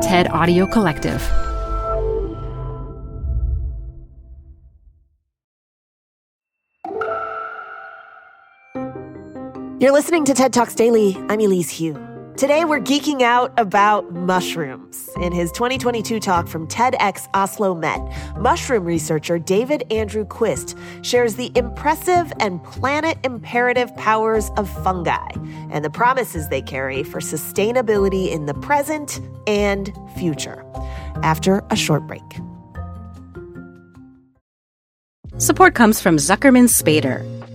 TED Audio Collective. You're listening to TED Talks Daily. I'm Elise Hu. Today, we're geeking out about mushrooms. In his 2022 talk from TEDx Oslo Met, mushroom researcher David Andrew Quist shares the impressive and planet imperative powers of fungi and the promises they carry for sustainability in the present and future. After a short break. Support comes from Zuckerman Spader.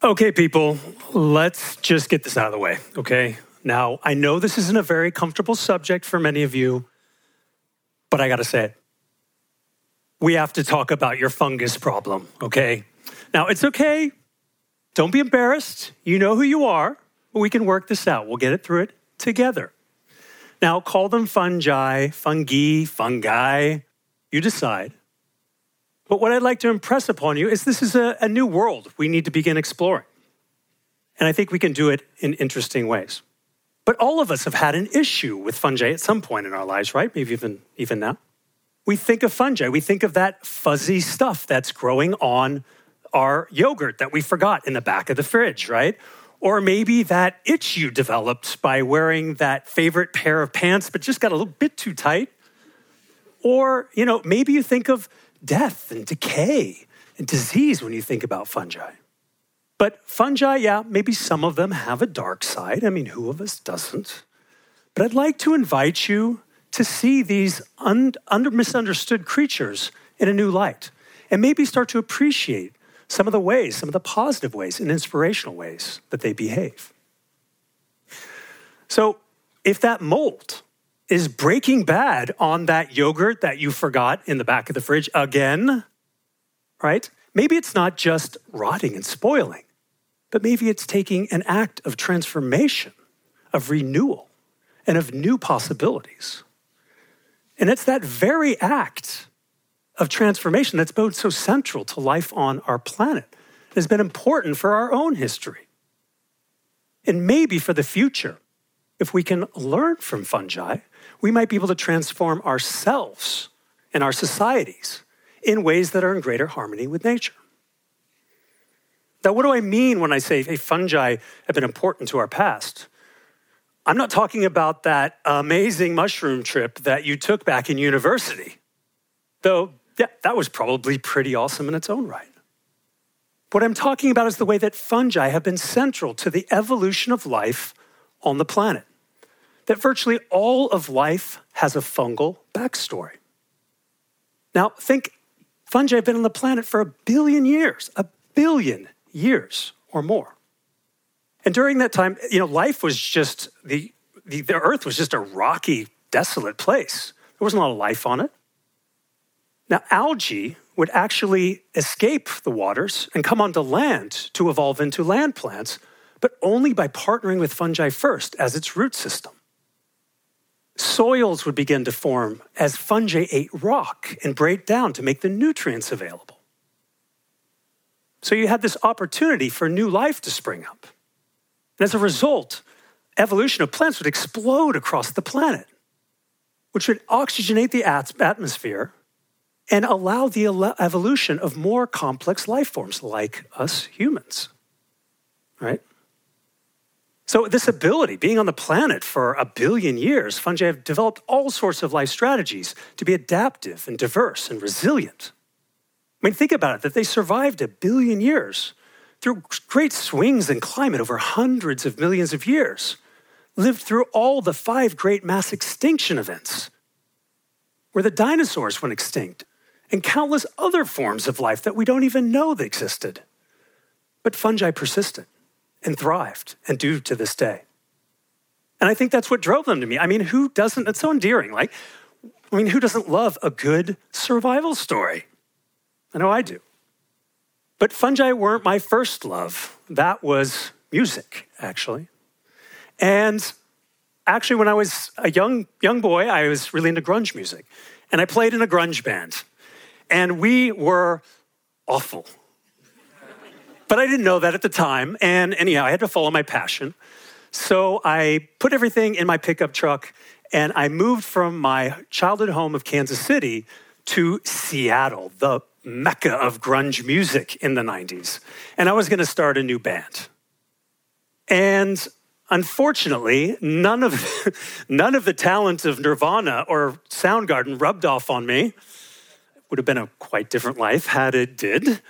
Okay, people, let's just get this out of the way, okay? Now, I know this isn't a very comfortable subject for many of you, but I gotta say it. We have to talk about your fungus problem, okay? Now, it's okay. Don't be embarrassed. You know who you are, but we can work this out. We'll get it through it together. Now, call them fungi, fungi, fungi. You decide. But what I'd like to impress upon you is this is a, a, new world we need to begin exploring. And I think we can do it in interesting ways. But all of us have had an issue with fungi at some point in our lives, right? Maybe even, even now. We think of fungi, we think of that fuzzy stuff that's growing on our yogurt that we forgot in the back of the fridge, right? Or maybe that itch you developed by wearing that favorite pair of pants, but just got a little bit too tight. Or, you know, maybe you think of death and decay and disease when you think about fungi. But fungi, yeah, maybe some of them have a dark side. I mean, who of us doesn't? But I'd like to invite you to see these un- under misunderstood creatures in a new light and maybe start to appreciate some of the ways, some of the positive ways and inspirational ways that they behave. So, if that mold is breaking bad on that yogurt that you forgot in the back of the fridge again, right? Maybe it's not just rotting and spoiling, but maybe it's taking an act of transformation, of renewal, and of new possibilities. And it's that very act of transformation that's been so central to life on our planet. Has been important for our own history. And maybe for the future, if we can learn from fungi, we might be able to transform ourselves and our societies in ways that are in greater harmony with nature. Now, what do I mean when I say hey, fungi have been important to our past? I'm not talking about that amazing mushroom trip that you took back in university, though, yeah, that was probably pretty awesome in its own right. What I'm talking about is the way that fungi have been central to the evolution of life on the planet that virtually all of life has a fungal backstory. Now, think fungi have been on the planet for a billion years, a billion years or more. And during that time, you know, life was just the, the, the earth was just a rocky, desolate place. There wasn't a lot of life on it. Now, algae would actually escape the waters and come onto land to evolve into land plants, but only by partnering with fungi first as its root system. Soils would begin to form as fungi ate rock and break down to make the nutrients available. So you had this opportunity for new life to spring up. And as a result, evolution of plants would explode across the planet, which would oxygenate the atmosphere and allow the evolution of more complex life forms like us humans. Right? So, this ability, being on the planet for a billion years, fungi have developed all sorts of life strategies to be adaptive and diverse and resilient. I mean, think about it that they survived a billion years through great swings in climate over hundreds of millions of years, lived through all the five great mass extinction events, where the dinosaurs went extinct, and countless other forms of life that we don't even know that existed. But fungi persisted and thrived and do to this day. And I think that's what drove them to me. I mean, who doesn't? It's so endearing. Like, I mean, who doesn't love a good survival story? I know I do. But fungi weren't my first love. That was music, actually. And actually, when I was a young, young boy, I was really into grunge music. And I played in a grunge band. And we were awful. But I didn't know that at the time. And anyhow, I had to follow my passion. So I put everything in my pickup truck and I moved from my childhood home of Kansas City to Seattle, the mecca of grunge music in the 90s. And I was going to start a new band. And unfortunately, none of, none of the talent of Nirvana or Soundgarden rubbed off on me. It would have been a quite different life had it did.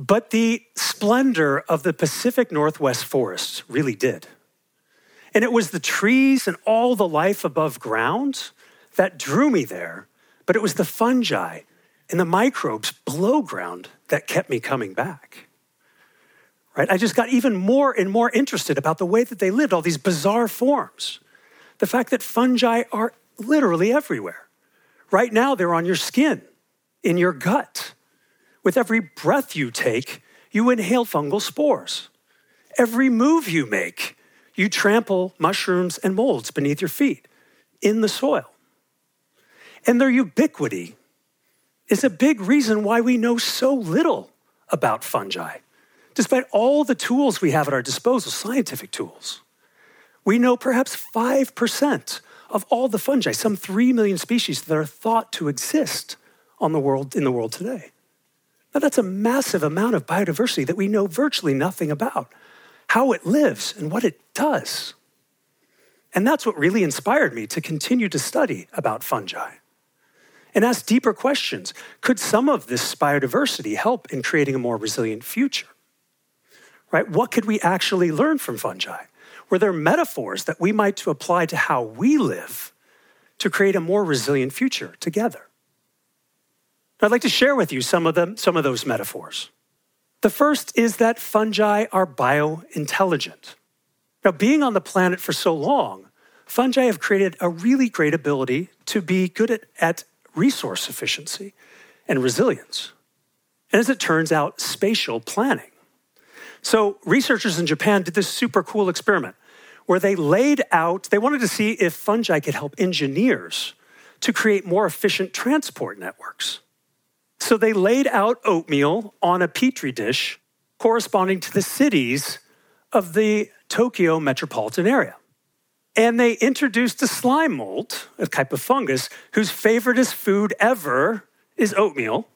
But the splendor of the Pacific Northwest forests really did. And it was the trees and all the life above ground that drew me there, but it was the fungi and the microbes below ground that kept me coming back. Right? I just got even more and more interested about the way that they lived, all these bizarre forms. The fact that fungi are literally everywhere. Right now, they're on your skin, in your gut. With every breath you take, you inhale fungal spores. Every move you make, you trample mushrooms and molds beneath your feet in the soil. And their ubiquity is a big reason why we know so little about fungi, despite all the tools we have at our disposal, scientific tools. We know perhaps 5% of all the fungi, some 3 million species that are thought to exist on the world, in the world today. Now, that's a massive amount of biodiversity that we know virtually nothing about, how it lives and what it does. And that's what really inspired me to continue to study about fungi and ask deeper questions. Could some of this biodiversity help in creating a more resilient future? Right? What could we actually learn from fungi? Were there metaphors that we might to apply to how we live to create a more resilient future together? I'd like to share with you some of them, some of those metaphors. The first is that fungi are biointelligent. Now, being on the planet for so long, fungi have created a really great ability to be good at, at resource efficiency and resilience. And as it turns out, spatial planning. So, researchers in Japan did this super cool experiment where they laid out, they wanted to see if fungi could help engineers to create more efficient transport networks. So, they laid out oatmeal on a petri dish corresponding to the cities of the Tokyo metropolitan area. And they introduced a slime mold, a type of fungus, whose favoriteest food ever is oatmeal.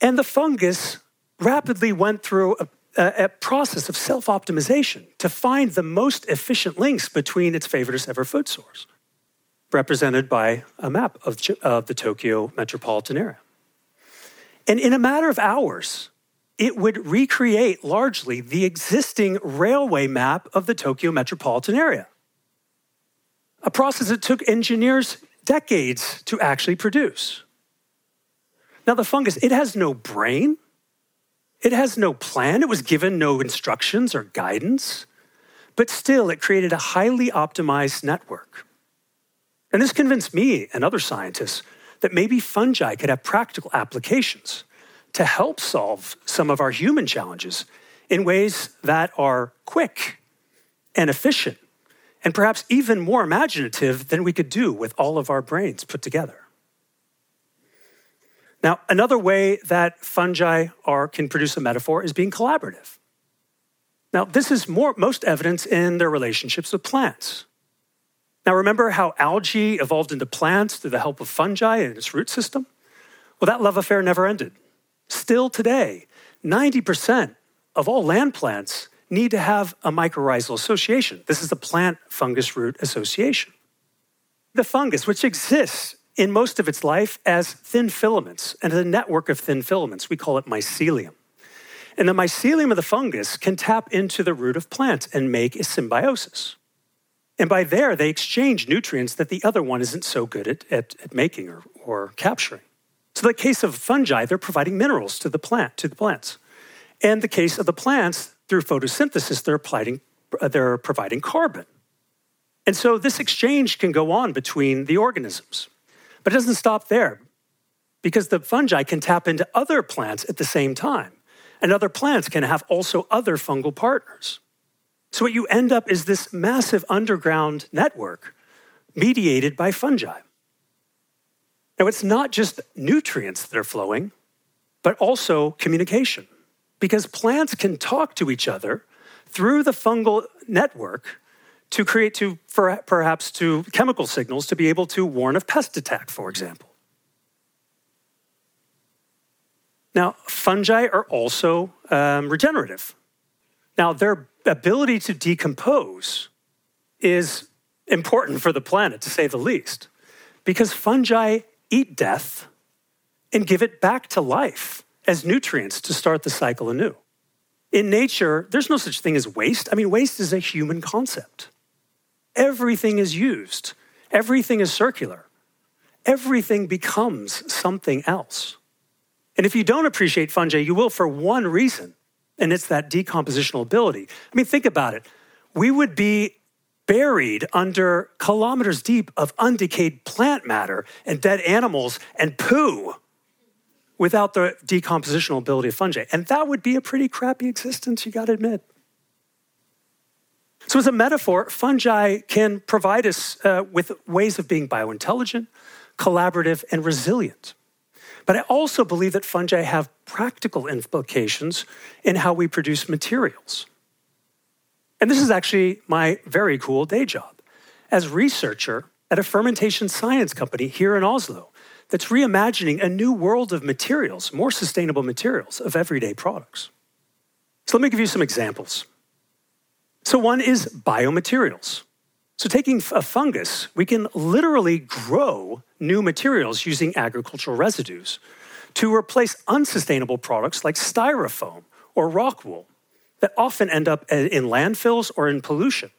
And the fungus rapidly went through a, a, a process of self optimization to find the most efficient links between its favoriteest ever food source, represented by a map of, of the Tokyo metropolitan area. And in a matter of hours, it would recreate largely the existing railway map of the Tokyo metropolitan area a process that took engineers decades to actually produce. Now, the fungus, it has no brain, it has no plan, it was given no instructions or guidance, but still, it created a highly optimized network. And this convinced me and other scientists that maybe fungi could have practical applications to help solve some of our human challenges in ways that are quick and efficient and perhaps even more imaginative than we could do with all of our brains put together. Now, another way that fungi are, can produce a metaphor is being collaborative. Now, this is more, most evidence in their relationships with plants. Now, remember how algae evolved into plants through the help of fungi and its root system? Well, that love affair never ended. Still today, 90% of all land plants need to have a mycorrhizal association. This is the plant fungus root association. The fungus, which exists in most of its life as thin filaments and a network of thin filaments, we call it mycelium. And the mycelium of the fungus can tap into the root of plants and make a symbiosis. And by there, they exchange nutrients that the other one isn't so good at, at, at making or, or capturing. So, the case of fungi, they're providing minerals to the plant, to the plants. And the case of the plants, through photosynthesis, they're, applying, uh, they're providing carbon. And so this exchange can go on between the organisms. But it doesn't stop there because the fungi can tap into other plants at the same time. And other plants can have also other fungal partners. So what you end up is this massive underground network mediated by fungi. Now, it's not just nutrients that are flowing, but also communication, because plants can talk to each other through the fungal network to create to perhaps to chemical signals to be able to warn of pest attack, for example. Now, fungi are also um, regenerative. Now, their ability to decompose is important for the planet, to say the least, because fungi eat death and give it back to life as nutrients to start the cycle anew. In nature, there's no such thing as waste. I mean, waste is a human concept. Everything is used, everything is circular, everything becomes something else. And if you don't appreciate fungi, you will for one reason, and it's that decompositional ability. I mean, think about it. We would be buried under kilometers deep of undecayed plant matter and dead animals and poo without the decompositional ability of fungi. And that would be a pretty crappy existence, you gotta admit. So, as a metaphor, fungi can provide us uh, with ways of being biointelligent, collaborative, and resilient. But I also believe that fungi have practical implications in how we produce materials. And this is actually my very cool day job as researcher at a fermentation science company here in Oslo that's reimagining a new world of materials, more sustainable materials of everyday products. So let me give you some examples. So, one is biomaterials. So, taking a fungus, we can literally grow new materials using agricultural residues to replace unsustainable products like styrofoam or rock wool that often end up in landfills or in pollution.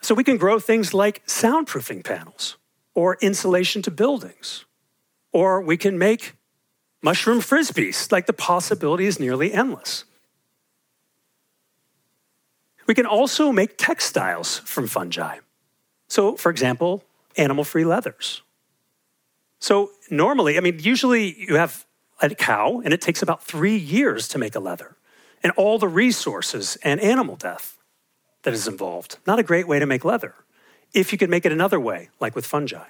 So, we can grow things like soundproofing panels or insulation to buildings, or we can make mushroom frisbees. Like the possibility is nearly endless. We can also make textiles from fungi. So, for example, animal free leathers. So, normally, I mean, usually you have a cow and it takes about three years to make a leather, and all the resources and animal death that is involved. Not a great way to make leather. If you could make it another way, like with fungi,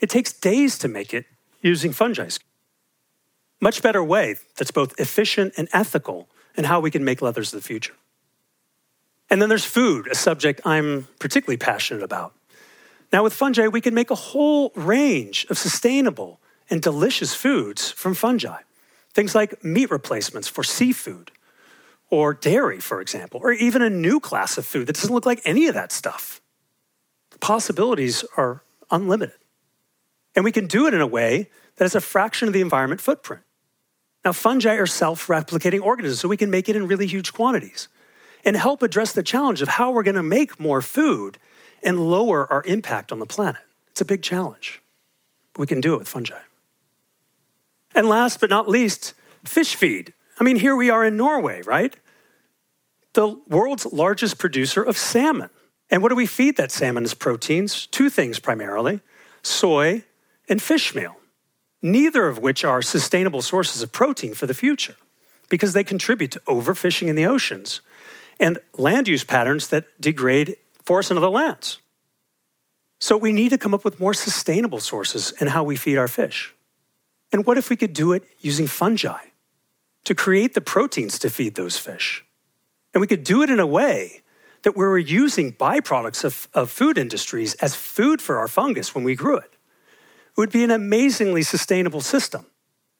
it takes days to make it using fungi. Much better way that's both efficient and ethical in how we can make leathers of the future. And then there's food, a subject I'm particularly passionate about. Now, with fungi, we can make a whole range of sustainable and delicious foods from fungi. Things like meat replacements for seafood, or dairy, for example, or even a new class of food that doesn't look like any of that stuff. The possibilities are unlimited. And we can do it in a way that is a fraction of the environment footprint. Now, fungi are self replicating organisms, so we can make it in really huge quantities and help address the challenge of how we're going to make more food and lower our impact on the planet. It's a big challenge. We can do it with fungi. And last but not least, fish feed. I mean, here we are in Norway, right? The world's largest producer of salmon. And what do we feed that salmon as proteins? Two things primarily soy and fish meal, neither of which are sustainable sources of protein for the future because they contribute to overfishing in the oceans and land use patterns that degrade forests and other lands. So we need to come up with more sustainable sources in how we feed our fish. And what if we could do it using fungi to create the proteins to feed those fish? And we could do it in a way that we were using byproducts of, of food industries as food for our fungus when we grew it. It would be an amazingly sustainable system.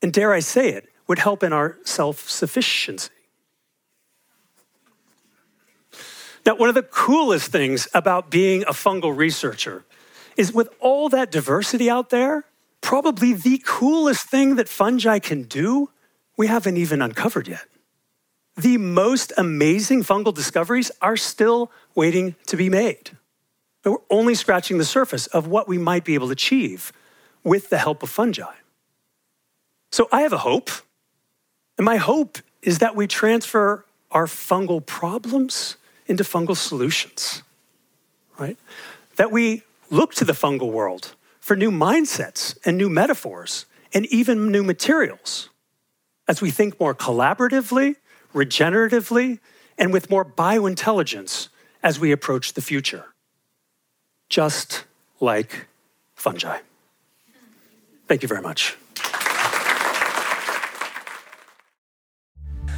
And dare I say it, would help in our self sufficiency. Now, one of the coolest things about being a fungal researcher is with all that diversity out there, probably the coolest thing that fungi can do, we haven't even uncovered yet. The most amazing fungal discoveries are still waiting to be made. We're only scratching the surface of what we might be able to achieve with the help of fungi. So I have a hope, and my hope is that we transfer our fungal problems into fungal solutions, right? That we look to the fungal world for new mindsets and new metaphors and even new materials as we think more collaboratively, regeneratively, and with more biointelligence as we approach the future. Just like fungi. Thank you very much.